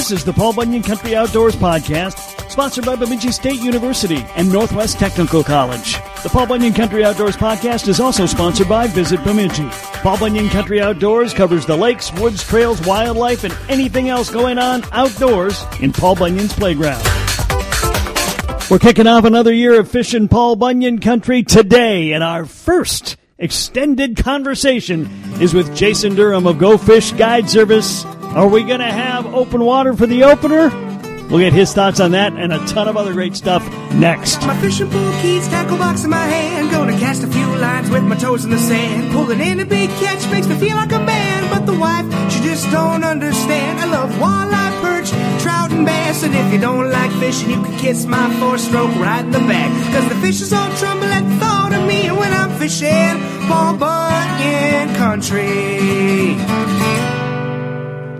This is the Paul Bunyan Country Outdoors Podcast, sponsored by Bemidji State University and Northwest Technical College. The Paul Bunyan Country Outdoors Podcast is also sponsored by Visit Bemidji. Paul Bunyan Country Outdoors covers the lakes, woods, trails, wildlife, and anything else going on outdoors in Paul Bunyan's playground. We're kicking off another year of fishing Paul Bunyan Country today, in our first extended conversation is with Jason Durham of Go Fish Guide Service. Are we going to have open water for the opener? We'll get his thoughts on that and a ton of other great stuff next. My fishing keys, tackle box in my hand. Gonna cast a few lines with my toes in the sand. Pulling in a big catch makes me feel like a man. But the wife, she just don't understand. I love walleye, and bass. And if you don't like fishing, you can kiss my four stroke right in the back. Cause the fishes all tremble at the thought of me when I'm fishing Paul Bunyan Country.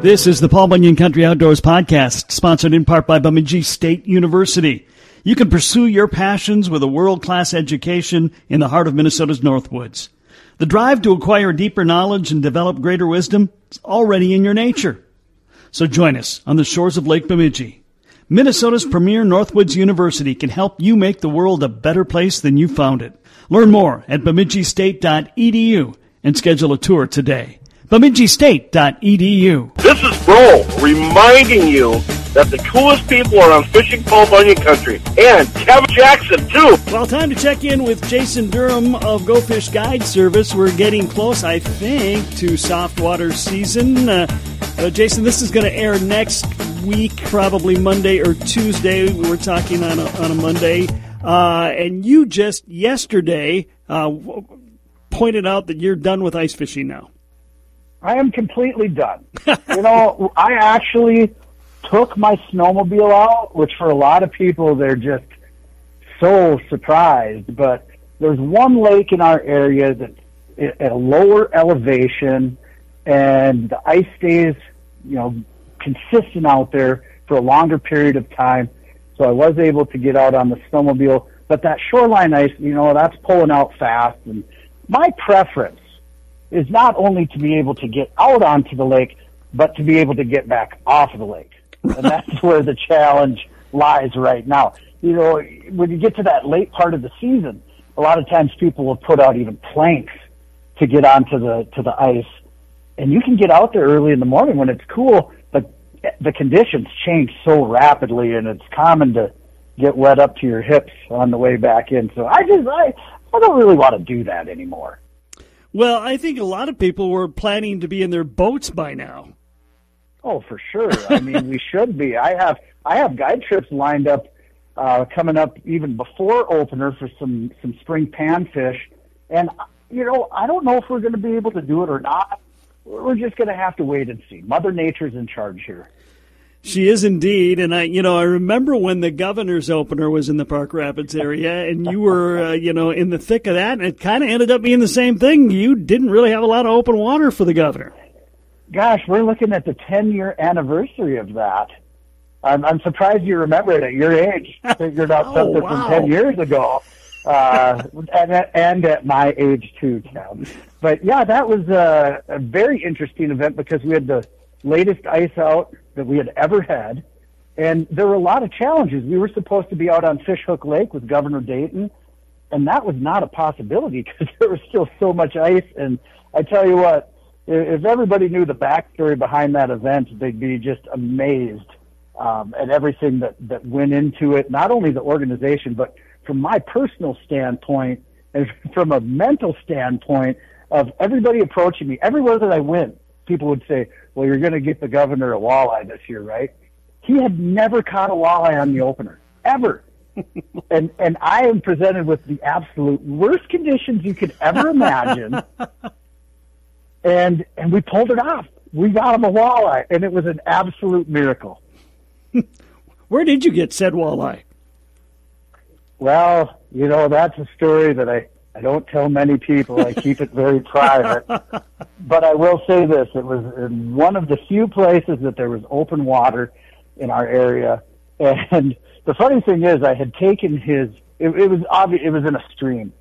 This is the Paul Bunyan Country Outdoors Podcast, sponsored in part by Bemidji State University. You can pursue your passions with a world class education in the heart of Minnesota's Northwoods. The drive to acquire deeper knowledge and develop greater wisdom is already in your nature. So join us on the shores of Lake Bemidji. Minnesota's premier Northwoods University can help you make the world a better place than you found it. Learn more at bemidjistate.edu and schedule a tour today. bemidjistate.edu. This is Bro reminding you that the coolest people are on Fishing Paul Bunyan Country and Kevin Jackson too. Well, time to check in with Jason Durham of Go Fish Guide Service. We're getting close, I think, to soft water season. Uh, uh, Jason, this is going to air next week, probably Monday or Tuesday. We're talking on a, on a Monday. Uh, and you just yesterday uh, w- pointed out that you're done with ice fishing now. I am completely done. you know, I actually took my snowmobile out, which for a lot of people they're just so surprised. But there's one lake in our area that's at a lower elevation, and the ice stays, you know, consistent out there for a longer period of time. So I was able to get out on the snowmobile, but that shoreline ice, you know, that's pulling out fast. And my preference is not only to be able to get out onto the lake, but to be able to get back off of the lake. And that's where the challenge lies right now. You know, when you get to that late part of the season, a lot of times people will put out even planks to get onto the to the ice. And you can get out there early in the morning when it's cool, but the conditions change so rapidly and it's common to get wet up to your hips on the way back in. So I just I I don't really want to do that anymore. Well, I think a lot of people were planning to be in their boats by now. Oh, for sure. I mean, we should be. I have I have guide trips lined up uh, coming up even before opener for some some spring panfish, and you know I don't know if we're going to be able to do it or not. We're just going to have to wait and see. Mother Nature's in charge here. She is indeed, and I, you know, I remember when the governor's opener was in the Park Rapids area, and you were, uh, you know, in the thick of that, and it kind of ended up being the same thing. You didn't really have a lot of open water for the governor. Gosh, we're looking at the 10 year anniversary of that. I'm, I'm surprised you remember it at your age. Figured out Oh, something wow. from 10 years ago. Uh, and, and at my age too, Tim. But yeah, that was a, a very interesting event because we had the latest ice out that we had ever had. And there were a lot of challenges. We were supposed to be out on Fishhook Lake with Governor Dayton, and that was not a possibility because there was still so much ice. And I tell you what, if everybody knew the backstory behind that event, they'd be just amazed um, at everything that, that went into it. Not only the organization, but from my personal standpoint and from a mental standpoint of everybody approaching me, everywhere that I went, people would say, "Well, you're going to get the governor a walleye this year, right?" He had never caught a walleye on the opener ever. and and I am presented with the absolute worst conditions you could ever imagine. and and we pulled it off. We got him a walleye, and it was an absolute miracle. Where did you get said walleye? Well, you know that's a story that I I don't tell many people. I keep it very private. But I will say this: it was in one of the few places that there was open water in our area. And the funny thing is, I had taken his. It, it was obvious. It was in a stream,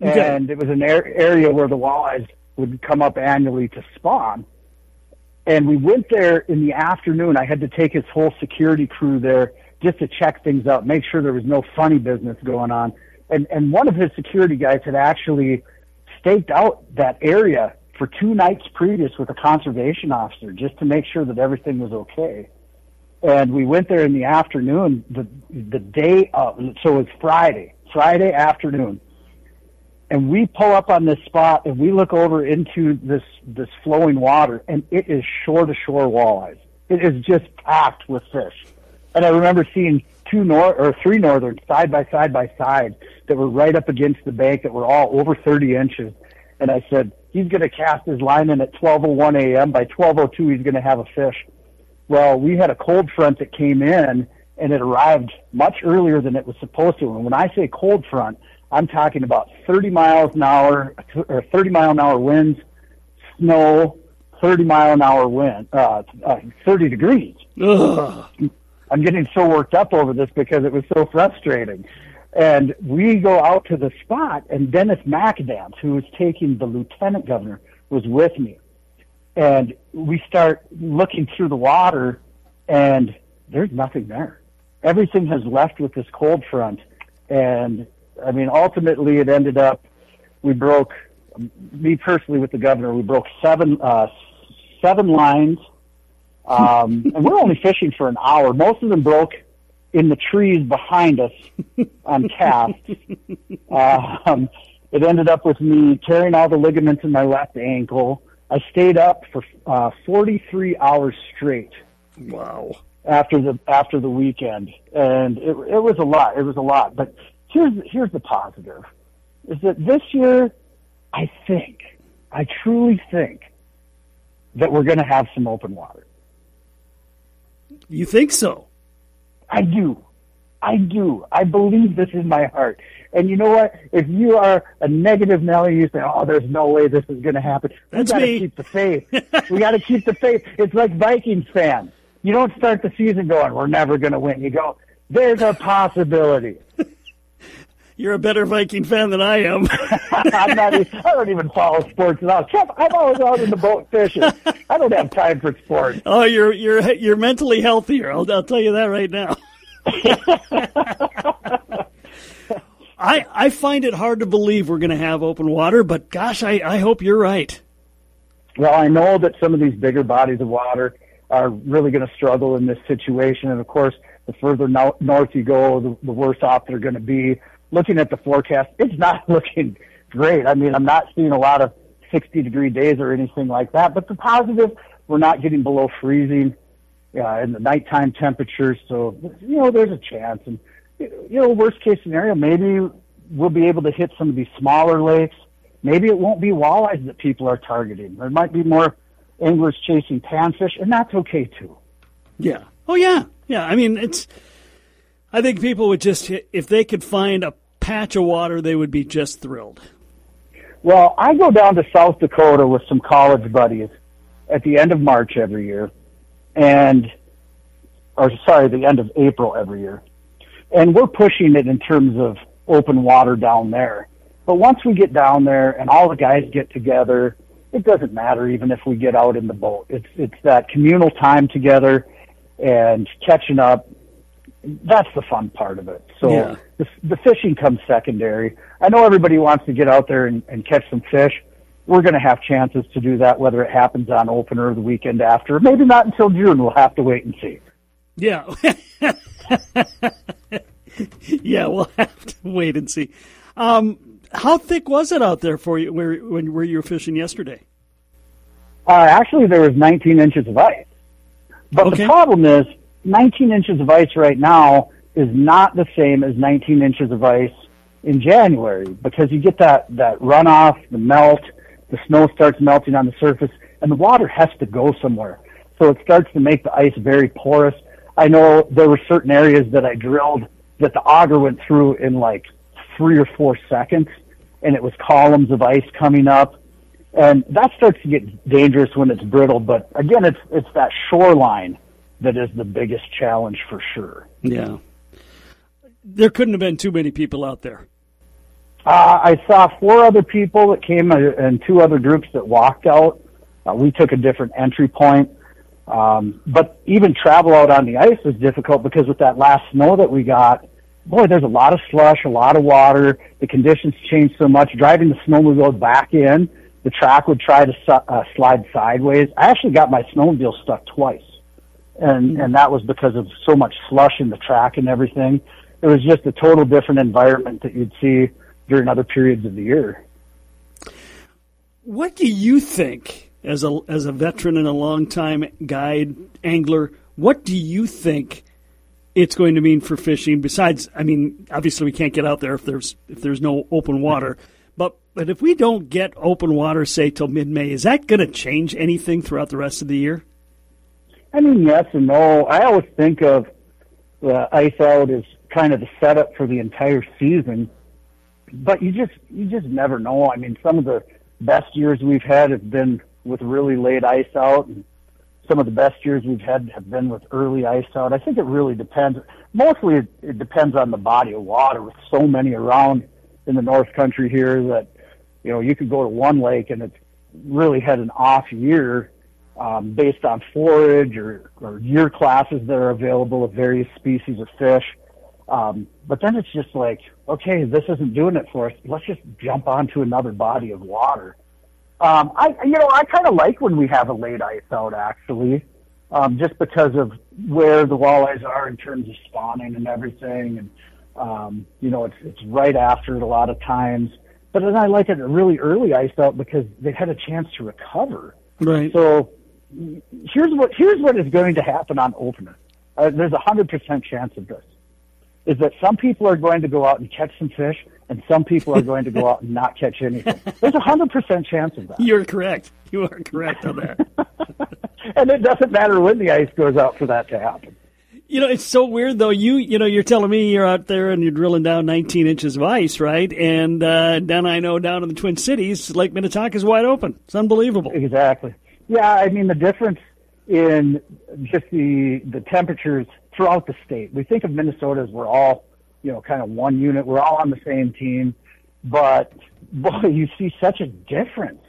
Okay. and it was an ar- area where the walleyes would come up annually to spawn. And we went there in the afternoon. I had to take his whole security crew there just to check things out, make sure there was no funny business going on. And and one of his security guys had actually staked out that area for two nights previous with a conservation officer just to make sure that everything was okay. And we went there in the afternoon, the the day of, so it was Friday, Friday afternoon. And we pull up on this spot and we look over into this this flowing water and it is shore to shore walleyes. It is just packed with fish. And I remember seeing two nor or three northern side by side by side that were right up against the bank that were all over 30 inches. And I said, he's going to cast his line in at 12:01 a.m. By 12:02, he's going to have a fish. Well, we had a cold front that came in, and it arrived much earlier than it was supposed to. And when I say cold front, I'm talking about 30 miles an hour or 30 mile an hour winds, snow, 30 mile an hour wind, uh, uh, 30 degrees. Ugh. I'm getting so worked up over this because it was so frustrating. And we go out to the spot, and Dennis McAdams, who was taking the lieutenant governor, was with me. And we start looking through the water, and there's nothing there. Everything has left with this cold front. And I mean, ultimately, it ended up, we broke, me personally with the governor, we broke seven, uh, seven lines. Um, and we're only fishing for an hour. Most of them broke in the trees behind us on casts. Um, it ended up with me tearing all the ligaments in my left ankle. I stayed up for uh, 43 hours straight Wow. after the after the weekend, and it it was a lot. It was a lot. But here's here's the positive: is that this year, I think, I truly think that we're going to have some open water. You think so? I do. I do. I believe this in my heart. And you know what? If you are a negative Nelly, you say, "Oh, there's no way this is going to happen." That's we got to keep the faith. we got to keep the faith. It's like Vikings fans. You don't start the season going, "We're never going to win." You go, "There's a possibility." You're a better Viking fan than I am. I'm not. Even, I don't even follow sports at all. Kev, I'm always out in the boat fishing. I don't have time for sports. oh, you're you're you're mentally healthier. I'll, I'll tell you that right now. I I find it hard to believe we're going to have open water, but gosh, I, I hope you're right. Well, I know that some of these bigger bodies of water are really going to struggle in this situation. And of course, the further no- north you go, the, the worse off they're going to be. Looking at the forecast, it's not looking great. I mean, I'm not seeing a lot of 60 degree days or anything like that. But the positive, we're not getting below freezing uh, in the nighttime temperatures. So, you know, there's a chance. And, you know, worst case scenario, maybe we'll be able to hit some of these smaller lakes. Maybe it won't be walleyes that people are targeting. There might be more anglers chasing panfish, and that's okay too. Yeah. Oh yeah. Yeah. I mean, it's. I think people would just if they could find a patch of water, they would be just thrilled. Well, I go down to South Dakota with some college buddies at the end of March every year, and, or sorry, the end of April every year. And we're pushing it in terms of open water down there. But once we get down there and all the guys get together, it doesn't matter even if we get out in the boat. It's, it's that communal time together and catching up. That's the fun part of it. So Yeah. the, the fishing comes secondary. I know everybody wants to get out there and, and catch some fish. We're going to have chances to do that, whether it happens on opener or the weekend after. Maybe not until June. We'll have to wait and see. Yeah. yeah, we'll have to wait and see. Um, how thick was it out there for you where when where you were fishing yesterday? Uh, actually, there was 19 inches of ice. But Okay. the problem is, 19 inches of ice right now is not the same as 19 inches of ice in January because you get that, that runoff, the melt, the snow starts melting on the surface, and the water has to go somewhere. So it starts to make the ice very porous. I know there were certain areas that I drilled that the auger went through in like three or four seconds, and it was columns of ice coming up and that starts to get dangerous when it's brittle. But again, it's it's that shoreline that is the biggest challenge for sure. Yeah. There couldn't have been too many people out there. Uh, I saw four other people that came and two other groups that walked out. Uh, we took a different entry point. Um, but even travel out on the ice was difficult because with that last snow that we got, boy, there's a lot of slush, a lot of water. The conditions changed so much. Driving the snowmobile back in, the track would try to uh, slide sideways. I actually got my snowmobile stuck twice, and hmm. and that was because of so much slush in the track and everything. It was just a total different environment that you'd see during other periods of the year. What do you think, as a as a veteran and a longtime guide angler? What do you think it's going to mean for fishing? Besides, I mean, obviously we can't get out there if there's if there's no open water. But but if we don't get open water, say till mid May, is that going to change anything throughout the rest of the year? I mean, yes and no. I always think of the ice out as kind of the setup for the entire season, but you just you just never know. I mean, some of the best years we've had have been with really late ice out, and some of the best years we've had have been with early ice out. I think it really depends. Mostly, it, it depends on the body of water. With so many around in the North Country here, that you know you could go to one lake and it's really had an off year um, based on forage or, or year classes that are available of various species of fish. Um, but then it's just like, okay, this isn't doing it for us. Let's just jump onto another body of water. Um, I, you know, I kind of like when we have a late ice out actually, um, just because of where the walleyes are in terms of spawning and everything. And, um, you know, it's, it's right after it a lot of times. But then I like it really early ice out because they've had a chance to recover. Right. So here's what, here's what is going to happen on opener. Uh, there's a hundred percent chance of this is that some people are going to go out and catch some fish and some people are going to go out and not catch anything. There's a hundred percent chance of that. You're correct. You are correct on that. and it doesn't matter when the ice goes out for that to happen. You know, it's so weird though. You, you know, you're telling me you're out there and you're drilling down 19 inches of ice, right? And uh, then I know down in the Twin Cities, Lake Minnetonka is wide open. It's unbelievable. Exactly. Yeah, I mean the difference in just the the temperatures throughout the state. We think of Minnesota as we're all, you know, kind of one unit. We're all on the same team, but boy, you see such a difference.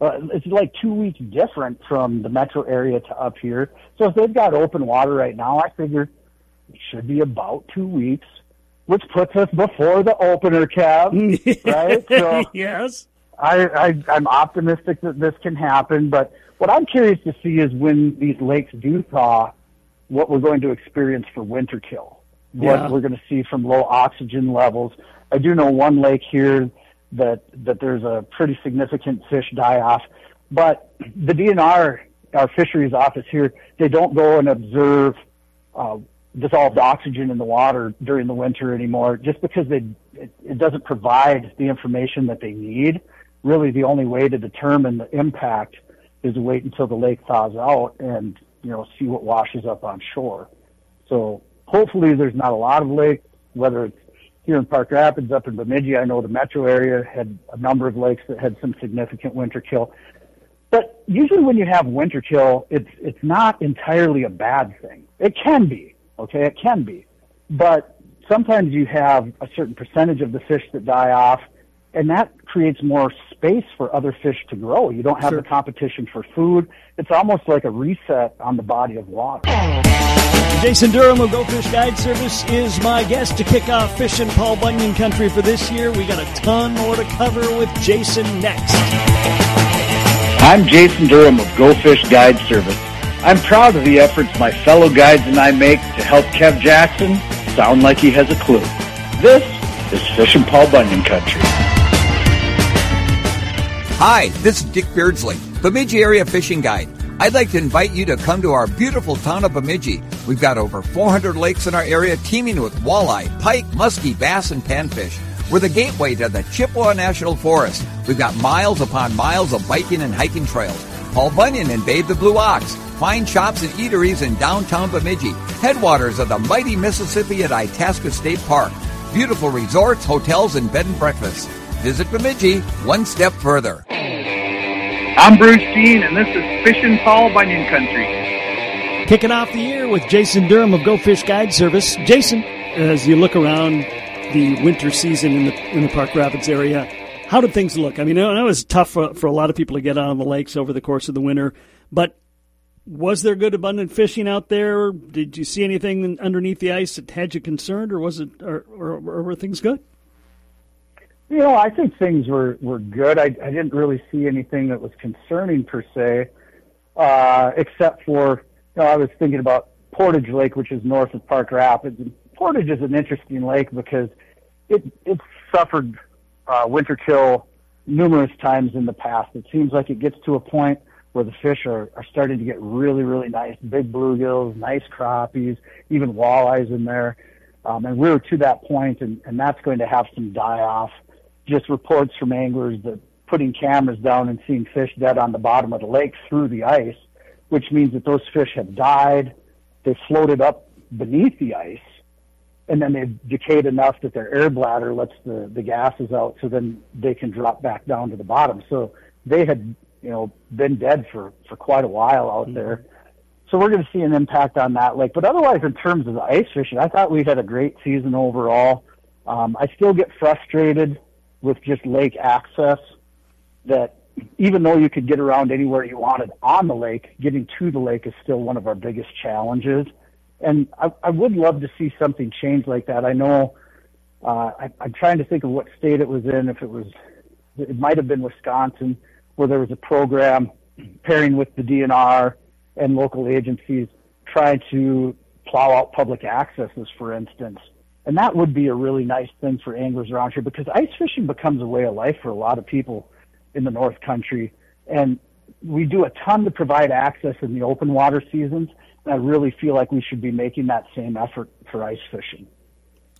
Uh, it's like two weeks different from the metro area to up here. So if they've got open water right now, I figure it should be about two weeks, which puts us before the opener, Kev. right? So yes. I, I I'm optimistic that this can happen, but what I'm curious to see is when these lakes do thaw, what we're going to experience for winter kill, what Yeah. we're going to see from low oxygen levels. I do know one lake here that that there's a pretty significant fish die off, but the DNR, our fisheries office here, they don't go and observe uh, dissolved oxygen in the water during the winter anymore, just because they it, it doesn't provide the information that they need. Really, the only way to determine the impact is wait until the lake thaws out and you know see what washes up on shore. So hopefully there's not a lot of lakes, whether it's here in Park Rapids, up in Bemidji. I know the metro area had a number of lakes that had some significant winter kill. But usually when you have winter kill, it's it's not entirely a bad thing. It can be, okay, it can be. But sometimes you have a certain percentage of the fish that die off, and that creates more space for other fish to grow. You don't have Sure. the competition for food. It's almost like a reset on the body of water. Jason Durham of Go Fish Guide Service is my guest to kick off Fishin' Paul Bunyan Country for this year. We got a ton more to cover with Jason next. I'm Jason Durham of Go Fish Guide Service. I'm proud of the efforts my fellow guides and I make to help Kev Jackson sound like he has a clue. This is Fishin' Paul Bunyan Country. Hi, this is Dick Beardsley, Bemidji Area Fishing Guide. I'd like to invite you to come to our beautiful town of Bemidji. We've got over 400 lakes in our area teeming with walleye, pike, muskie, bass, and panfish. We're the gateway to the Chippewa National Forest. We've got miles upon miles of biking and hiking trails. Paul Bunyan and Babe the Blue Ox. Fine shops and eateries in downtown Bemidji. Headwaters of the mighty Mississippi at Itasca State Park. Beautiful resorts, hotels, and bed and breakfasts. Visit Bemidji one step further. I'm Bruce Dean, and this is Fishing Paul Bunyan Country. Kicking off the year with Jason Durham of Go Fish Guide Service. Jason, as you look around the winter season in the in the Park Rapids area, How did things look? I mean, I know it was tough for, for a lot of people to get out on the lakes over the course of the winter, but was there good abundant fishing out there? Did you see anything underneath the ice that had you concerned, or was it, or, or, or were things good? You know, I think things were were good. I, I didn't really see anything that was concerning per se, uh, except for you know I was thinking about Portage Lake, which is north of Park Rapids. And Portage is an interesting lake because it it suffered uh, winter kill numerous times in the past. It seems like it gets to a point where the fish are, are starting to get really, really nice, big bluegills, nice crappies, even walleyes in there. Um, and we're to that point, and, and that's going to have some die off. Just reports from anglers that putting cameras down and seeing fish dead on the bottom of the lake through the ice, which means that those fish have died. They floated up beneath the ice, and then they've decayed enough that their air bladder lets the, the gases out, so then they can drop back down to the bottom. So they had you know, been dead for, for quite a while out mm-hmm. there. So we're going to see an impact on that lake. But otherwise, in terms of the ice fishing, I thought we had a great season overall. Um, I still get frustrated with just lake access that even though you could get around anywhere you wanted on the lake, getting to the lake is still one of our biggest challenges. And I, I would love to see something change like that. I know uh, I, I'm trying to think of what state it was in. If it was, it might have been Wisconsin where there was a program pairing with the DNR and local agencies trying to plow out public accesses, for instance. And that would be a really nice thing for anglers around here because ice fishing becomes a way of life for a lot of people in the North Country. And we do a ton to provide access in the open water seasons. And I really feel like we should be making that same effort for ice fishing.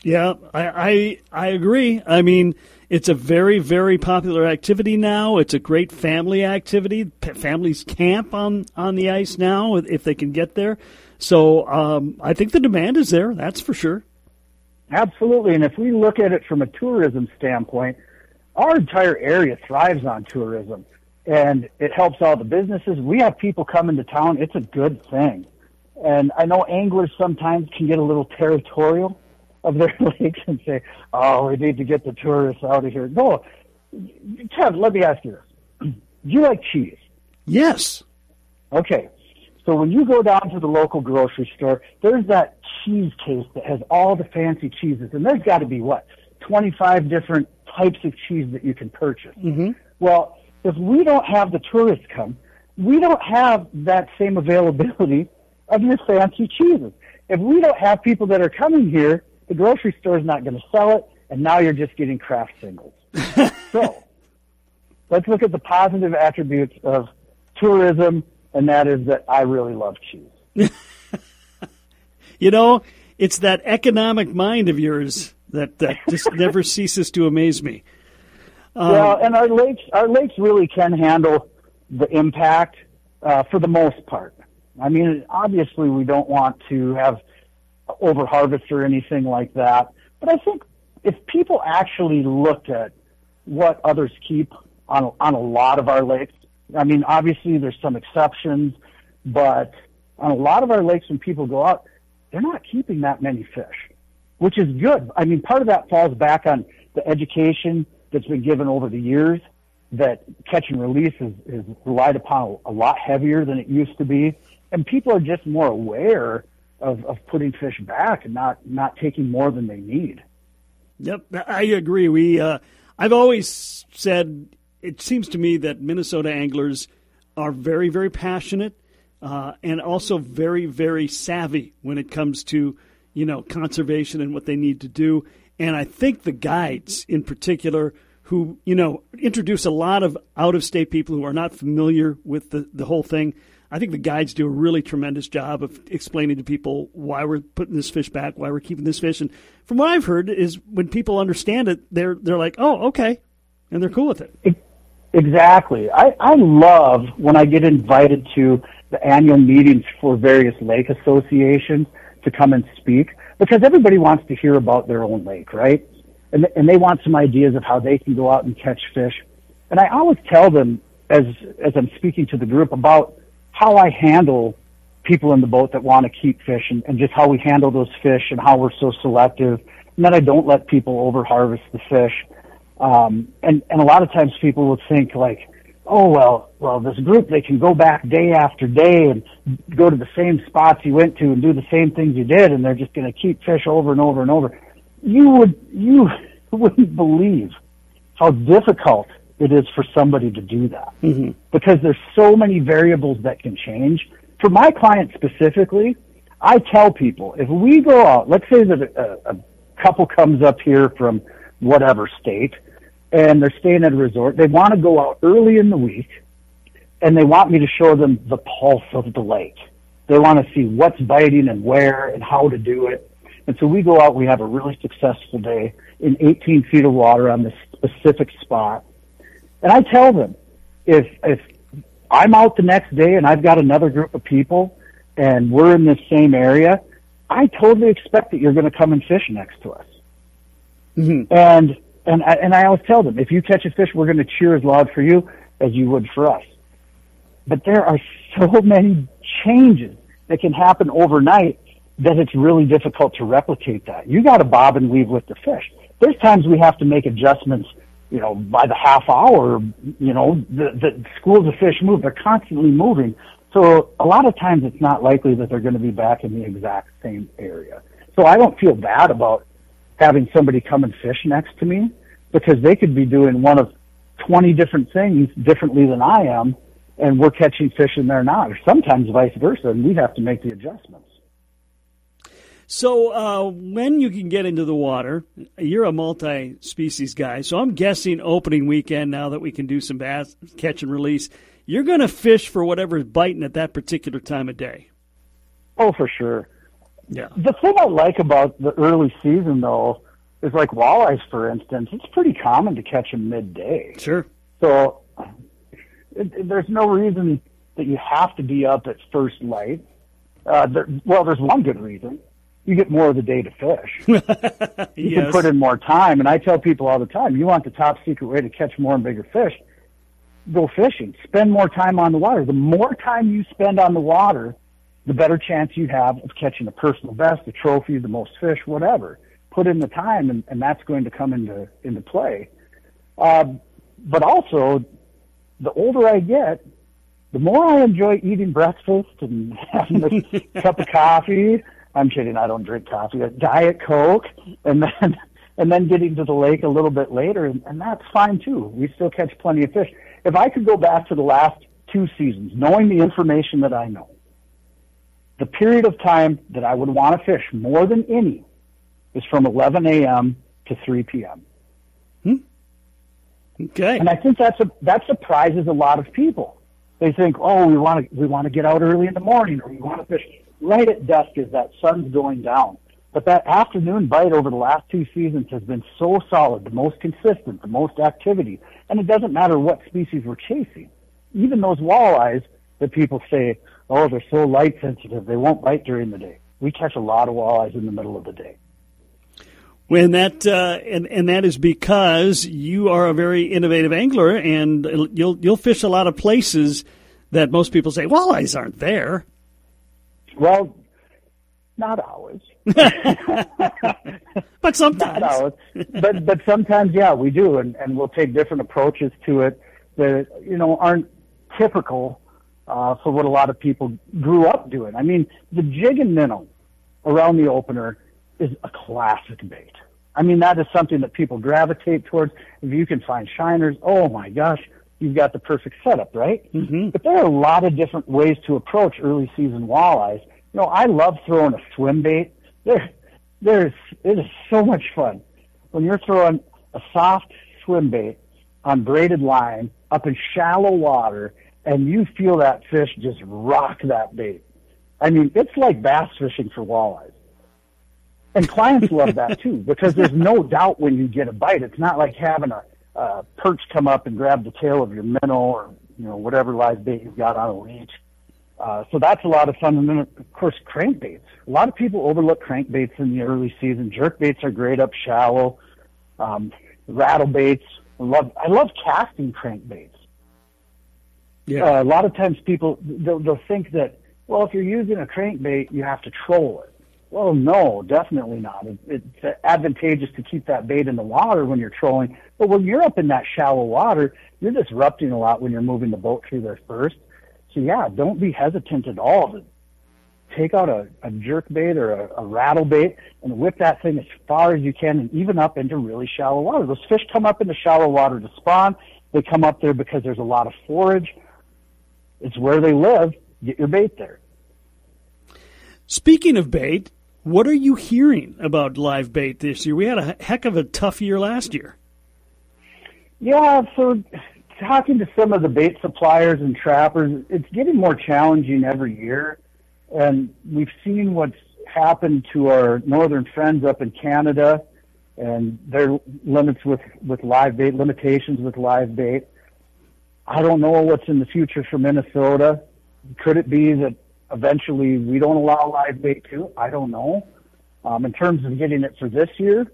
Yeah, I, I, I agree. I mean, it's a very very popular activity now. It's a great family activity. P- families camp on on the ice now if they can get there. So um, I think the demand is there. That's for sure. Absolutely, and if we look at it from a tourism standpoint, our entire area thrives on tourism, and it helps all the businesses. We have people coming to town. It's a good thing, and I know anglers sometimes can get a little territorial of their lakes and say, "Oh, we need to get the tourists out of here." No, Ted, let me ask you this: Do you like cheese? Yes. Okay. So when you go down to the local grocery store, there's that cheese case that has all the fancy cheeses, and there's got to be what 25 different types of cheese that you can purchase. Mm-hmm. Well, if we don't have the tourists come, we don't have that same availability of your fancy cheeses. If we don't have people that are coming here the grocery store is not going to sell it, and now you're just getting Kraft singles. so let's look at the positive attributes of tourism, and that is that I really love cheese. you know, it's that economic mind of yours that, that just never ceases to amaze me. Um, well, and our lakes, our lakes really can handle the impact uh, for the most part. I mean, obviously, we don't want to have over harvest or anything like that. But I think if people actually looked at what others keep on on a lot of our lakes, I mean, obviously there's some exceptions, but on a lot of our lakes, when people go out, they're not keeping that many fish, which is good. I mean, part of that falls back on the education that's been given over the years that catch and release is, is relied upon a, lot heavier than it used to be. And people are just more aware of, of putting fish back and not, not taking more than they need. Yep, I agree. We uh, I've always said it seems to me that Minnesota anglers are very very passionate uh, and also very very savvy when it comes to you know conservation and what they need to do. And I think the guides in particular who you know introduce a lot of out of state people who are not familiar with the, the whole thing I think the guides do a really tremendous job of explaining to people why we're putting this fish back, why we're keeping this fish. And from what I've heard is when people understand it, they're they're like, oh, okay, and they're cool with it. Exactly. I, I love when I get invited to the annual meetings for various lake associations to come and speak because everybody wants to hear about their own lake, right? And, and they want some ideas of how they can go out and catch fish. And I always tell them as, as I'm speaking to the group about how I handle people in the boat that want to keep fish and, and just how we handle those fish and how we're so selective and that I don't let people over harvest the fish. Um, and, and a lot of times people would think like, oh, well, well, this group, they can go back day after day and go to the same spots you went to and do the same things you did. And they're just going to keep fish over and over and over. You would, you wouldn't believe how difficult it is for somebody to do that Mm-hmm. because there's so many variables that can change. For my client specifically, I tell people if we go out, let's say that a, a couple comes up here from whatever state and they're staying at a resort, they want to go out early in the week and they want me to show them the pulse of the lake. They want to see what's biting and where and how to do it. And so we go out, we have a really successful day in 18 feet of water on this specific spot. And I tell them, if, if I'm out the next day and I've got another group of people and we're in this same area, I totally expect that you're going to come and fish next to us. Mm-hmm. And, and I, and I always tell them, if you catch a fish, we're going to cheer as loud for you as you would for us. But there are so many changes that can happen overnight that it's really difficult to replicate that. You got to bob and weave with the fish. There's times we have to make adjustments, you know, by the half hour, you know, the, the schools of fish move. They're constantly moving. So a lot of times it's not likely that they're going to be back in the exact same area. So I don't feel bad about having somebody come and fish next to me because they could be doing one of 20 different things differently than I am and we're catching fish and they're not, or sometimes vice versa, and we have to make the adjustments. So uh, when you can get into the water, you're a multi-species guy. So I'm guessing opening weekend now that we can do some bass catch and release, you're going to fish for whatever's biting at that particular time of day. Oh, for sure. Yeah. The thing I like about the early season, though, is like walleyes, for instance. It's pretty common to catch them midday. Sure. So it, it, there's no reason that you have to be up at first light. Uh, there, well, there's one good reason. You get more of the day to fish. You yes. can put in more time. And I tell people all the time, you want the top secret way to catch more and bigger fish, go fishing. Spend more time on the water. The more time you spend on the water, the better chance you have of catching a personal best, a trophy, the most fish, whatever. Put in the time, and, and that's going to come into into play. Uh, but also, the older I get, the more I enjoy eating breakfast and having a cup of coffee. I'm kidding. I don't drink coffee. A diet coke, and then and then getting to the lake a little bit later, and, and that's fine too. We still catch plenty of fish. If I could go back to the last two seasons, knowing the information that I know, the period of time that I would want to fish more than any is from 11 a.m. to 3 p.m. Hmm. Okay. And I think that's a that surprises a lot of people. They think, oh, we want to we want to get out early in the morning, or we want to fish right at dusk as that sun's going down. But that afternoon bite over the last two seasons has been so solid, the most consistent, the most activity, and it doesn't matter what species we're chasing. Even those walleyes that people say, oh, they're so light sensitive, they won't bite during the day. We catch a lot of walleyes in the middle of the day. When that uh, and and that is because you are a very innovative angler, and you'll you'll fish a lot of places that most people say walleyes aren't there. Well, not always. But sometimes, Not always. but but sometimes, yeah, we do, and and we'll take different approaches to it that you know aren't typical uh, for what a lot of people grew up doing. I mean, the jig and minnow around the opener is a classic bait. I mean, that is something that people gravitate towards. If you can find shiners, oh my gosh, you've got the perfect setup, right? Mhm. But there are a lot of different ways to approach early season walleyes. You know, I love throwing a swim bait. There, there's, it is so much fun when you're throwing a soft swim bait on braided line up in shallow water and you feel that fish just rock that bait. I mean, it's like bass fishing for walleyes. And clients love that too because there's no doubt when you get a bite. It's not like having a, a perch come up and grab the tail of your minnow or you know whatever live bait you've got on a leech. Uh, so that's a lot of fun. And then of course crankbaits. A lot of people overlook crankbaits in the early season. Jerkbaits are great up shallow. Um, rattle baits. I love I love casting crankbaits. Yeah, Uh, a lot of times people they'll, they'll think that well if you're using a crankbait you have to troll it. Well, no, definitely not. It, it's advantageous to keep that bait in the water when you're trolling, but when you're up in that shallow water, you're disrupting a lot when you're moving the boat through there first. So yeah, don't be hesitant at all to take out a, a jerk bait or a, a rattle bait and whip that thing as far as you can and even up into really shallow water. Those fish come up into shallow water to spawn. They come up there because there's a lot of forage. It's where they live. Get your bait there. Speaking of bait, what are you hearing about live bait this year? We had a heck of a tough year last year. Yeah, so talking to some of the bait suppliers and trappers, it's getting more challenging every year. And we've seen what's happened to our northern friends up in Canada and their limits with, with live bait, limitations with live bait. I don't know what's in the future for Minnesota. Could it be that eventually we don't allow live bait too? I don't know. Um, in terms of getting it for this year,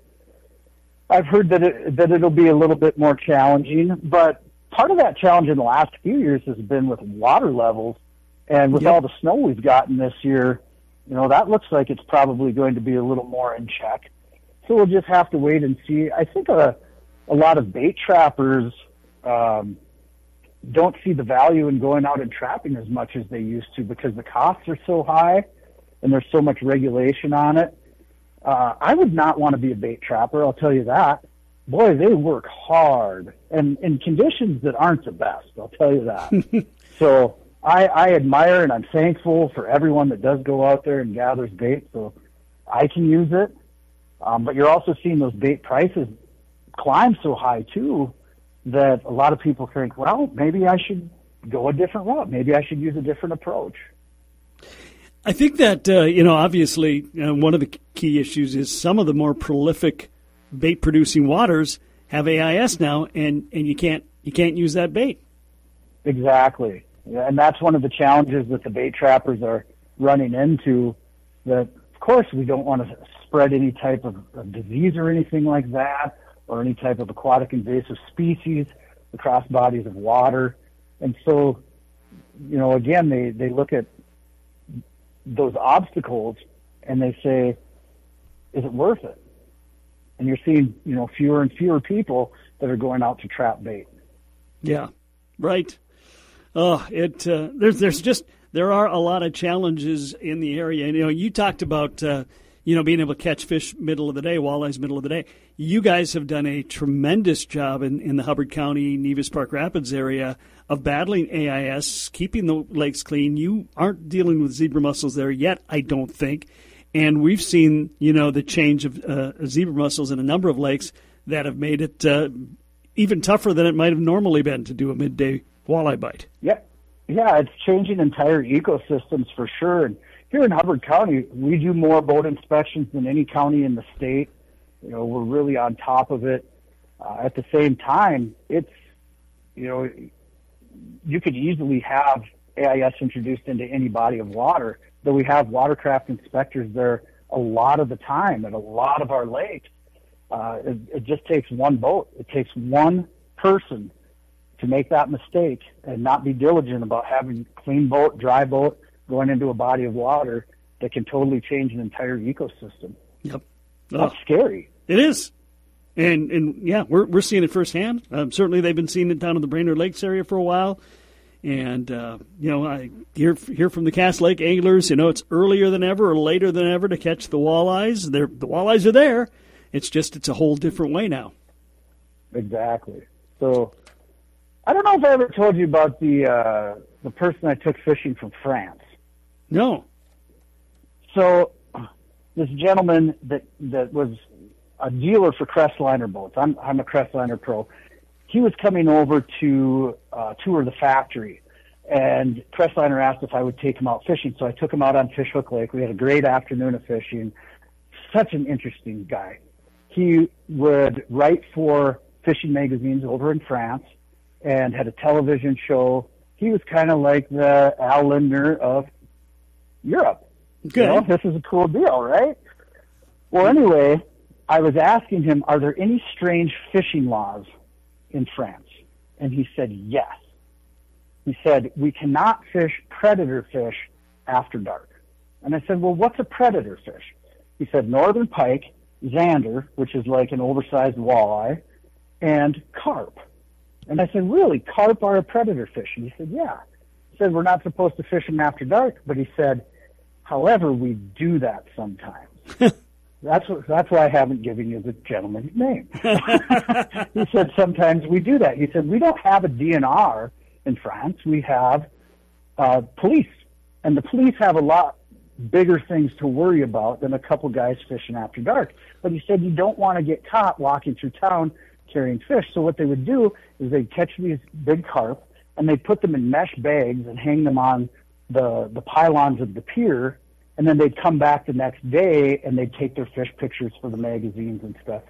I've heard that it, that it'll be a little bit more challenging, but part of that challenge in the last few years has been with water levels and with Yep. all the snow we've gotten this year, you know, that looks like it's probably going to be a little more in check. So we'll just have to wait and see. I think a, a lot of bait trappers um, don't see the value in going out and trapping as much as they used to because the costs are so high and there's so much regulation on it. Uh, I would not want to be a bait trapper, I'll tell you that. Boy, they work hard and in conditions that aren't the best, I'll tell you that. so I, I admire and I'm thankful for everyone that does go out there and gathers bait so I can use it. Um, but you're also seeing those bait prices climb so high too that a lot of people think, well, maybe I should go a different route. Maybe I should use a different approach. I think that uh, you know, obviously, uh, one of the key issues is some of the more prolific bait producing waters have AIS now, and, and you can't you can't use that bait. Exactly. Yeah, and that's one of the challenges that the bait trappers are running into. That, of course, we don't want to spread any type of, of disease or anything like that, or any type of aquatic invasive species across bodies of water. And so, you know, again, they, they look at those obstacles and they say, is it worth it? And you're seeing, you know, fewer and fewer people that are going out to trap bait. Yeah, right. Oh, it uh, there's there's just there are a lot of challenges in the area. You know, you talked about uh, you know being able to catch fish middle of the day, walleyes middle of the day. You guys have done a tremendous job in, in the Hubbard County, Nevis Park Rapids area of battling AIS, keeping the lakes clean. You aren't dealing with zebra mussels there yet, I don't think. And we've seen, you know, the change of uh, zebra mussels in a number of lakes that have made it uh, even tougher than it might have normally been to do a midday walleye bite. Yeah, yeah, it's changing entire ecosystems for sure. And here in Hubbard County, we do more boat inspections than any county in the state. You know, we're really on top of it. Uh, at the same time, it's you know, you could easily have AIS introduced into any body of water. Though we have watercraft inspectors there a lot of the time at a lot of our lakes. Uh, it, it just takes one boat. It takes one person to make that mistake and not be diligent about having clean boat, dry boat going into a body of water that can totally change an entire ecosystem. Yep. That's scary. It is. And and yeah, we're we're seeing it firsthand. Um, certainly, they've been seeing it down in the Brainerd Lakes area for a while. And uh, you know, I hear hear from the Cass Lake anglers. You know, it's earlier than ever or later than ever to catch the walleyes. They're, the walleyes are there. It's just it's a whole different way now. Exactly. So, I don't know if I ever told you about the uh, the person I took fishing from France. No. So, this gentleman that that was a dealer for Crestliner boats. I'm I'm a Crestliner pro. He was coming over to uh, tour the factory, and Crestliner asked if I would take him out fishing. So I took him out on Fishhook Lake. We had a great afternoon of fishing. Such an interesting guy. He would write for fishing magazines over in France, and had a television show. He was kind of like the Al Lindner of Europe. Good. You know, this is a cool deal, right? Well, anyway, I was asking him, are there any strange fishing laws in France? And he said, yes. He said, we cannot fish predator fish after dark. And I said, well, what's a predator fish? He said northern pike, zander, which is like an oversized walleye, and carp. And I said, really, carp are a predator fish? And he said, yeah. He said, we're not supposed to fish them after dark, but he said, however, we do that sometimes. that's what, that's why I haven't given you the gentleman's name. he said, sometimes we do that. He said, we don't have a DNR in France. We have uh, police. And the police have a lot bigger things to worry about than a couple guys fishing after dark. But he said you don't want to get caught walking through town carrying fish. So what they would do is they'd catch these big carp and they'd put them in mesh bags and hang them on the the pylons of the pier and then they'd come back the next day and they'd take their fish pictures for the magazines and stuff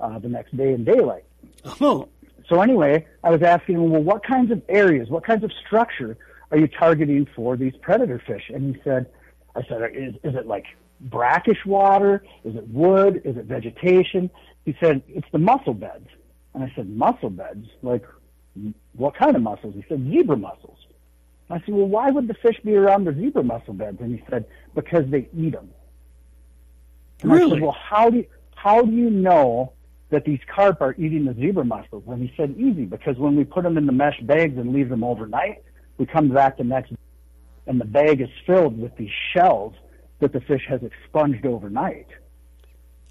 uh, the next day in daylight. Oh. So anyway, I was asking him, well, what kinds of areas, what kinds of structure are you targeting for these predator fish? And he said, I said, is, is it like brackish water? Is it wood? Is it vegetation? He said, it's the mussel beds. And I said, mussel beds? Like, what kind of mussels? He said, zebra mussels. I said, well, why would the fish be around the zebra mussel beds? And he said, because they eat them. And really? I said, well, how do you, how do you know that these carp are eating the zebra mussels? And he said, easy, because when we put them in the mesh bags and leave them overnight, we come back the next day and the bag is filled with these shells that the fish has expunged overnight.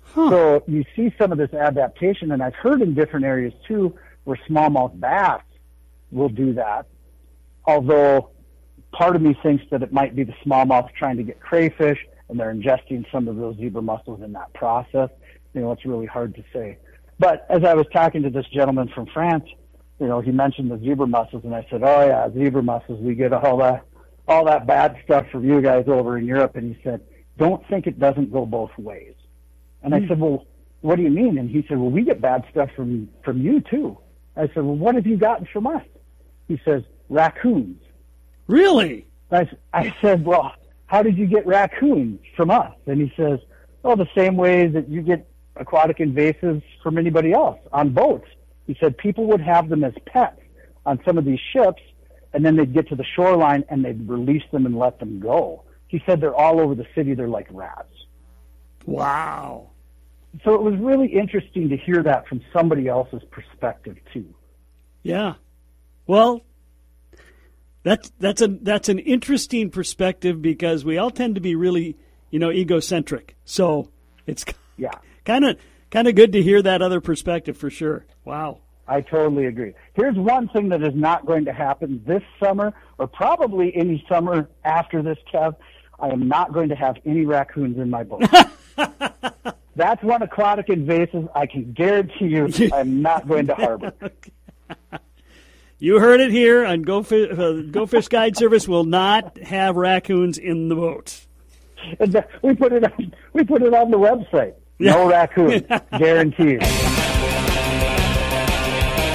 Huh. So you see some of this adaptation, and I've heard in different areas too where smallmouth bass will do that. Although part of me thinks that it might be the smallmouth trying to get crayfish, and they're ingesting some of those zebra mussels in that process. You know, it's really hard to say. But as I was talking to this gentleman from France, you know, he mentioned the zebra mussels, and I said, "Oh yeah, zebra mussels. We get all that, all that bad stuff from you guys over in Europe." And he said, "Don't think it doesn't go both ways." And I hmm. said, "Well, what do you mean?" And he said, "Well, we get bad stuff from from you too." I said, "Well, what have you gotten from us?" He says, "Raccoons." Really? I said, "Well, how did you get raccoons from us?" And he says, "Oh, the same way that you get aquatic invasives from anybody else on boats." He said people would have them as pets on some of these ships, and then they'd get to the shoreline and they'd release them and let them go. He said they're all over the city. They're like rats. Wow. So it was really interesting to hear that from somebody else's perspective too. Yeah. Well, that's that's a that's an interesting perspective because we all tend to be really, you know, egocentric. So it's Yeah, kind of kind of good to hear that other perspective for sure. Wow. I totally agree. Here's one thing that is not going to happen this summer, or probably any summer after this, Kev. I am not going to have any raccoons in my boat. That's one aquatic invasive I can guarantee you I'm not going to harbor. You heard it here on Go Fish, uh, Go Fish Guide Service will not have raccoons in the boat. We put it on, we put it on the website. No raccoon, guaranteed.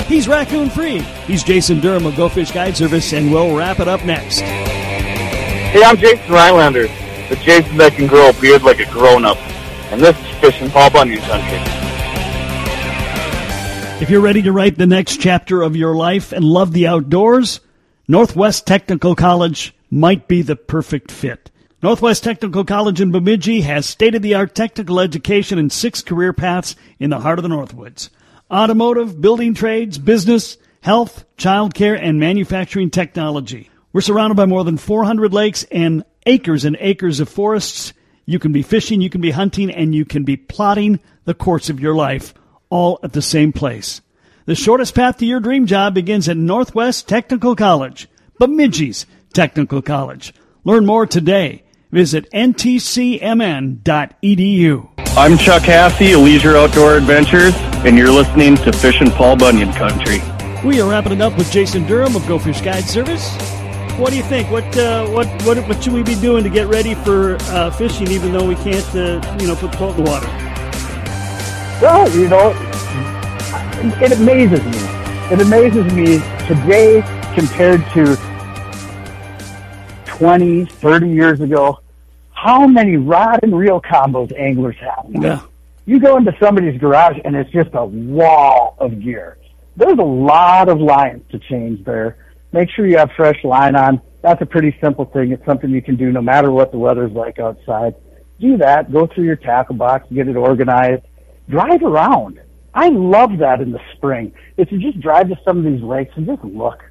He's raccoon free. He's Jason Durham of Go Fish Guide Service, and we'll wrap it up next. Hey, I'm Jason Rylander, the Jason that can grow a beard like a grown-up. And this is Fishin' Paul Bunyan Country. If you're ready to write the next chapter of your life and love the outdoors, Northwest Technical College might be the perfect fit. Northwest Technical College in Bemidji has state of the art technical education and six career paths in the heart of the Northwoods automotive, building trades, business, health, childcare, and manufacturing technology. We're surrounded by more than 400 lakes and acres and acres of forests. You can be fishing, you can be hunting, and you can be plotting the course of your life all at the same place. The shortest path to your dream job begins at Northwest Technical College, Bemidji's Technical College. Learn more today. Visit ntcmn.edu. I'm Chuck Hassey, Leisure Outdoor Adventures, and you're listening to Fishin' Paul Bunyan Country. We are wrapping it up with Jason Durham of Go Fish Guide Service. What do you think? What uh, what what what should we be doing to get ready for uh, fishing? Even though we can't, uh, you know, put the boat in the water. Well, you know, it amazes me. It amazes me today compared to 20, 30 years ago, how many rod and reel combos anglers have. now. Yeah. You go into somebody's garage and it's just a wall of gear. There's a lot of lines to change there. Make sure you have fresh line on. That's a pretty simple thing. It's something you can do no matter what the weather's like outside. do that. Go through your tackle box, get it organized, drive around. I love that in the spring. Is to just drive to some of these lakes and just look,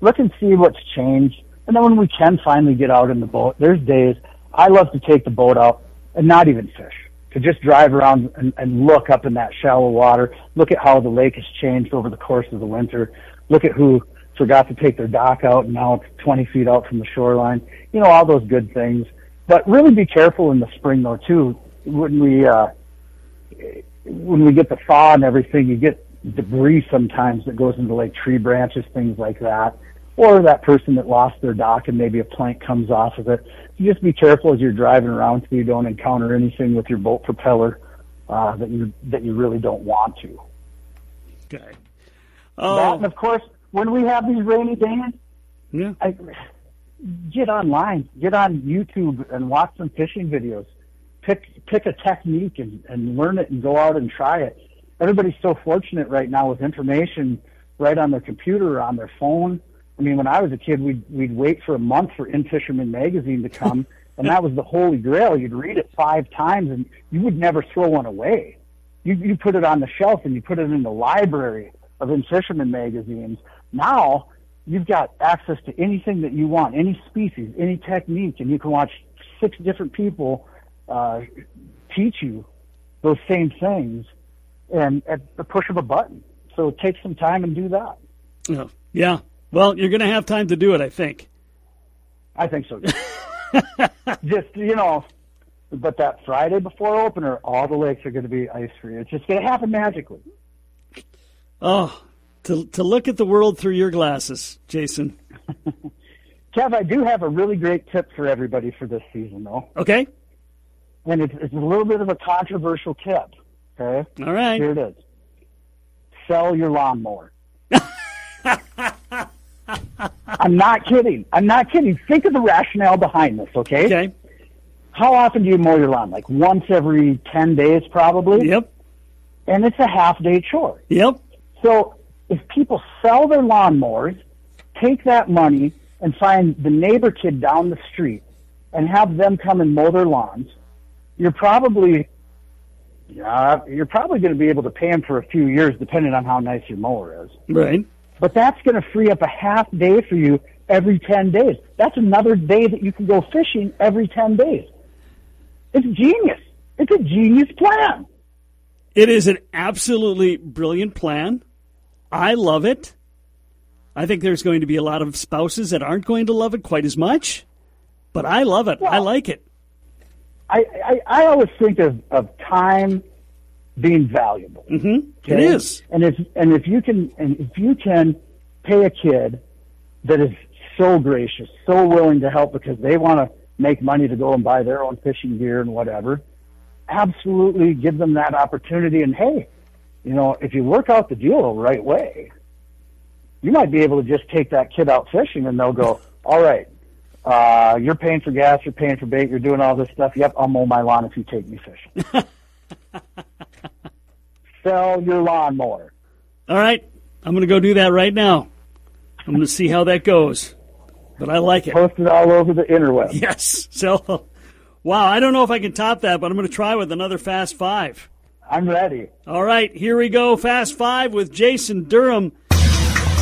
look and see what's changed. And then when we can finally get out in the boat, there's days I love to take the boat out and not even fish. To just drive around and, and look up in that shallow water, look at how the lake has changed over the course of the winter, look at who forgot to take their dock out and now it's 20 feet out from the shoreline. You know, all those good things. But really be careful in the spring though too. When we, uh, when we get the thaw and everything, you get debris sometimes that goes into like tree branches, things like that. Or that person that lost their dock and maybe a plank comes off of it. You just be careful as you're driving around so you don't encounter anything with your boat propeller uh, that you that you really don't want to. Okay. That, Oh, and of course, when we have these rainy days, yeah. I, get online, get on YouTube and watch some fishing videos. Pick pick a technique and, and learn it and go out and try it. Everybody's so fortunate right now with information right on their computer or on their phone. I mean, when I was a kid, we'd we'd wait for a month for In Fisherman magazine to come, and that was the holy grail. You'd read it five times, and you would never throw one away. You you put it on the shelf and you put it in the library of In Fisherman magazines. Now you've got access to anything that you want, any species, any technique, and you can watch six different people uh, teach you those same things, and at the push of a button. So take some time and do that. Oh, yeah. Well, you're going to have time to do it, I think. I think so. just you know, but that Friday before opener, all the lakes are going to be ice free. It's just going to happen magically. Oh, to to look at the world through your glasses, Jason. Kev, I do have a really great tip for everybody for this season, though, Okay. And it's, it's a little bit of a controversial tip. Okay, All right. here it is: sell your lawnmower. I'm not kidding. I'm not kidding. Think of the rationale behind this. Okay. Okay. How often do you mow your lawn? Like once every ten days, probably. Yep. And it's a half day chore. Yep. So if people sell their lawnmowers, take that money and find the neighbor kid down the street and have them come and mow their lawns, you're probably yeah, you're probably going to be able to pay them for a few years, depending on how nice your mower is. Right. But that's going to free up a half day for you every 10 days. That's another day that you can go fishing every 10 days. It's genius. It's a genius plan. It is an absolutely brilliant plan. I love it. I think there's going to be a lot of spouses that aren't going to love it quite as much, but I love it. I like it. I, I, I always think of, of time being valuable. Mm-hmm. It okay? is. And if and if you can and if you can pay a kid that is so gracious, so willing to help because they want to make money to go and buy their own fishing gear and whatever, absolutely give them that opportunity. And hey, you know, if you work out the deal the right way, you might be able to just take that kid out fishing and they'll go, all right, uh, you're paying for gas, you're paying for bait, you're doing all this stuff. Yep, I'll mow my lawn if you take me fishing. Sell your lawnmower. All right. I'm going to go do that right now. I'm going to see how that goes. But I like it. Post it all over the interweb. Yes. So, wow. I don't know if I can top that, but I'm going to try with another Fast Five. I'm ready. All right. Here we go. Fast Five with Jason Durham.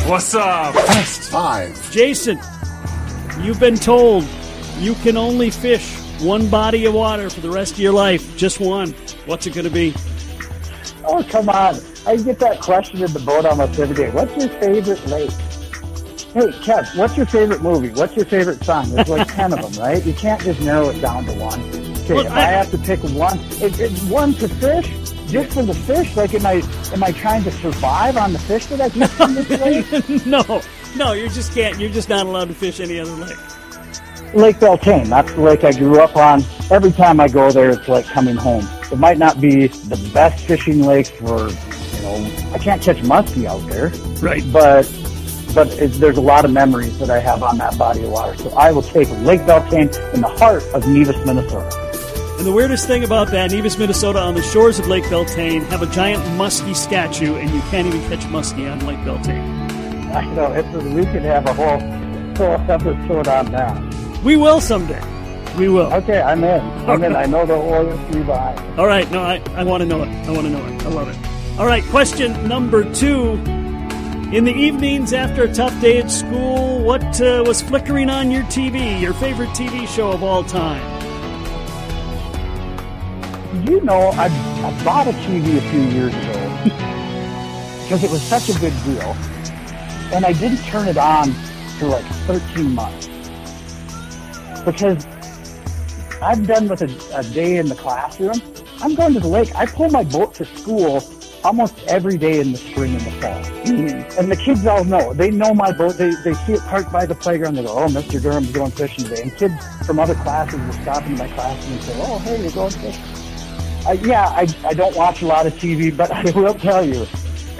What's up? Fast Five. Jason, you've been told you can only fish one body of water for the rest of your life. Just one. What's it going to be? Oh, come on. I get that question in the boat almost every day. What's your favorite lake? Hey, Kev, what's your favorite movie? What's your favorite song? There's like 10 of them, right? You can't just narrow it down to one. Okay, Well, if I- I, have to pick one, it, it's one to fish, just for the fish. Like, am I am I trying to survive on the fish that I get from this lake? no, no, you just can't. You're just not allowed to fish any other lake. Lake Belle Taine. That's the lake I grew up on. Every time I go there, it's like coming home. It might not be the best fishing lake for, you know, I can't catch muskie out there, Right. but but it, there's a lot of memories that I have on that body of water. So I will take Lake Belle Taine in the heart of Nevis, Minnesota. And the weirdest thing about that, Nevis, Minnesota, on the shores of Lake Belle Taine, have a giant muskie statue, and you can't even catch muskie on Lake Belle Taine. I know it's, we can have a whole whole episode on that. We will someday. We will. Okay, I'm in. I'm in. I know the Orioles three behind. All right. No, I, I want to know it. I want to know it. I love it. All right. Question number two. In the evenings after a tough day at school, what uh, was flickering on your TV? Your favorite TV show of all time? You know, I, I bought a TV a few years ago because it was such a big deal, and I didn't turn it on for like 13 months because I'm done with a, a day in the classroom. I'm going to the lake. I pull my boat to school almost every day in the spring and the fall. Mm-hmm. And the kids all know. They know my boat. They, they see it parked by the playground. They go, oh, Mr. Durham's going fishing today. And kids from other classes will stop into my classroom and say, oh, hey, you're going fishing. Uh, yeah, I, I don't watch a lot of TV, but I will tell you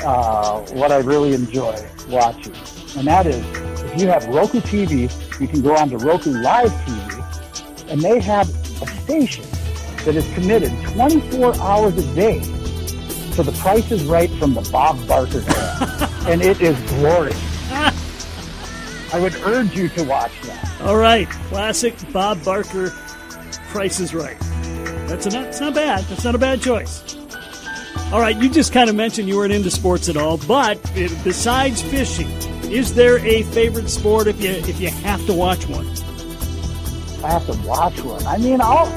uh, what I really enjoy watching. And that is, if you have Roku TV, you can go on to Roku Live TV, and they have a station that is committed 24 hours a day to the Price is Right from the Bob Barker era. and it is glorious. I would urge you to watch that. All right. Classic Bob Barker Price is Right. That's not, it's not bad. That's not a bad choice. All right, you just kind of mentioned you weren't into sports at all, but besides fishing, is there a favorite sport if you if you have to watch one? I have to watch one. I mean, I'll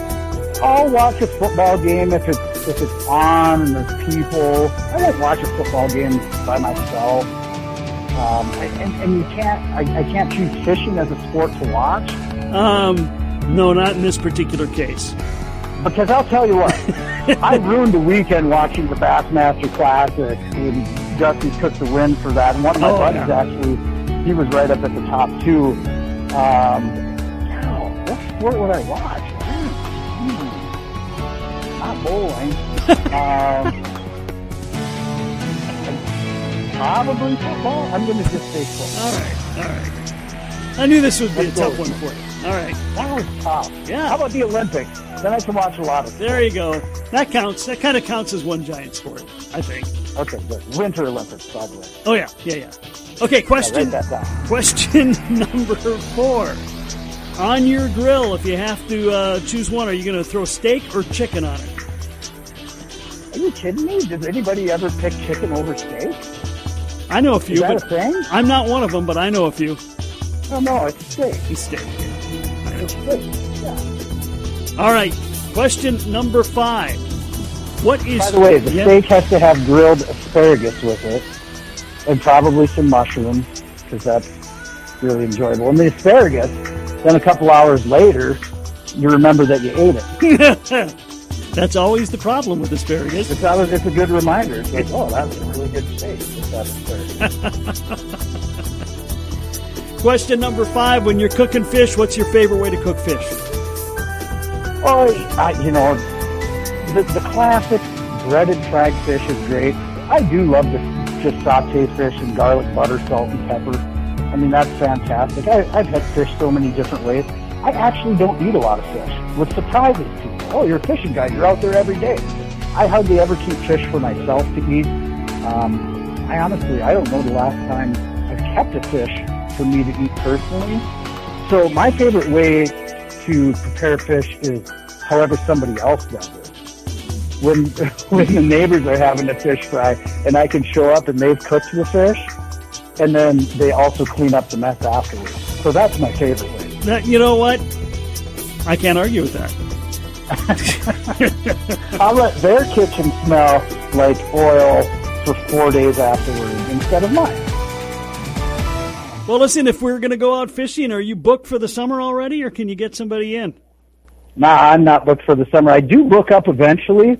I'll watch a football game if it's if it's on and there's people. I won't watch a football game by myself. Um, and, and you can't I, I can't choose fishing as a sport to watch. Um, no, not in this particular case. Because I'll tell you what, I ruined the weekend watching the Bassmaster Classic when Dusty took the win for that. And one of my Oh, buddies yeah. actually, he was right up at the top too. Um, oh, what sport would I watch? Hmm, Not bowling. um, probably football. I'm going to just say football. All right, all right. I knew this would be a Let's tough go. one for you. All right, That was tough. Yeah. How about the Olympics? Then I can watch a lot of. there you go. That counts. That kind of counts as one giant sport, I think. Okay, good. Winter Olympics, by the way. Oh yeah, yeah, yeah. Okay, question write that down. question number four. On your grill, if you have to uh, choose one, are you going to throw steak or chicken on it? Are you kidding me? Does anybody ever pick chicken over steak? I know a few, Is that but a thing? I'm not one of them. But I know a few. Oh no, it's steak. It's steak. It's steak. Yeah. All right. Question number five. What is? By the way, the steak has to have grilled asparagus with it, and probably some mushrooms, because that's really enjoyable. And the asparagus, then a couple hours later, you remember that you ate it. That's always the problem with asparagus. It's, always, it's a good reminder. It's like, oh, that was a really good steak. with. Question number five. When you're cooking fish, what's your favorite way to cook fish? Oh, I, you know, the, the classic breaded fried fish is great. I do love to just saute fish and garlic, butter, salt, and pepper. I mean, that's fantastic. I, I've had fish so many different ways. I actually don't eat a lot of fish, which surprises people. Oh, you're a fishing guy. You're out there every day. I hardly ever keep fish for myself to eat. Um, I honestly, I don't know the last time I've kept a fish for me to eat personally. So my favorite way to prepare fish is however somebody else does it. When when the neighbors are having a fish fry and I can show up and they've cooked the fish and then they also clean up the mess afterwards. So that's my favorite way. That, you know what? I can't argue with that. I'll let their kitchen smell like oil for four days afterwards instead of mine. Well, listen, if we're going to go out fishing, are you booked for the summer already, or can you get somebody in? Nah, I'm not booked for the summer. I do book up eventually,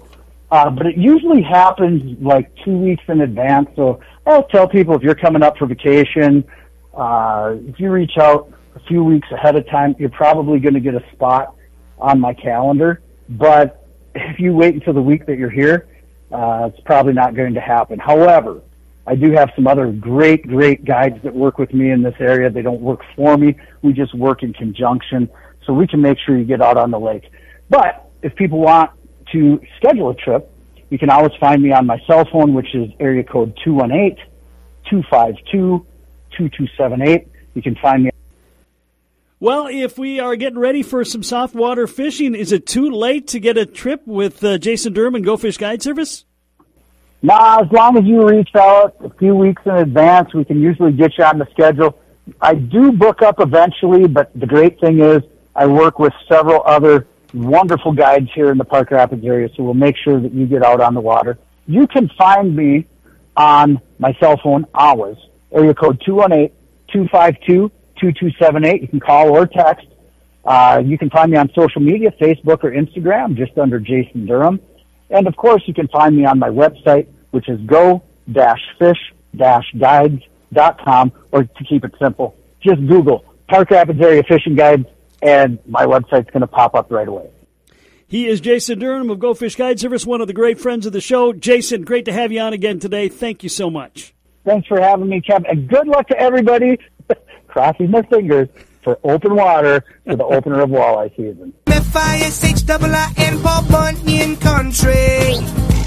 uh, but it usually happens like two weeks in advance. So I'll tell people if you're coming up for vacation, uh, if you reach out a few weeks ahead of time, you're probably going to get a spot on my calendar. But if you wait until the week that you're here, uh, it's probably not going to happen. However, I do have some other great, great guides that work with me in this area. They don't work for me. We just work in conjunction. So we can make sure you get out on the lake. But if people want to schedule a trip, you can always find me on my cell phone, which is area code 218-252-2278. You can find me Well, if we are getting ready for some soft water fishing, is it too late to get a trip with uh, Jason Durham and Go Fish Guide Service? Nah, as long as you reach out a few weeks in advance, we can usually get you on the schedule. I do book up eventually, but the great thing is I work with several other wonderful guides here in the Park Rapids area, so we'll make sure that you get out on the water. You can find me on my cell phone always, area code 218-252-2278. You can call or text. Uh, you can find me on social media, Facebook or Instagram, just under Jason Durham. And of course, you can find me on my website, which is go-fish-guides.com, or to keep it simple, just Google Park Rapids Area Fishing Guides, and my website's going to pop up right away. He is Jason Durham of Go Fish Guide Service, one of the great friends of the show. Jason, great to have you on again today. Thank you so much. Thanks for having me, Kevin, and good luck to everybody. Crossing my fingers for open water for the opener of walleye season. F-I-S-H-I-I-N Country.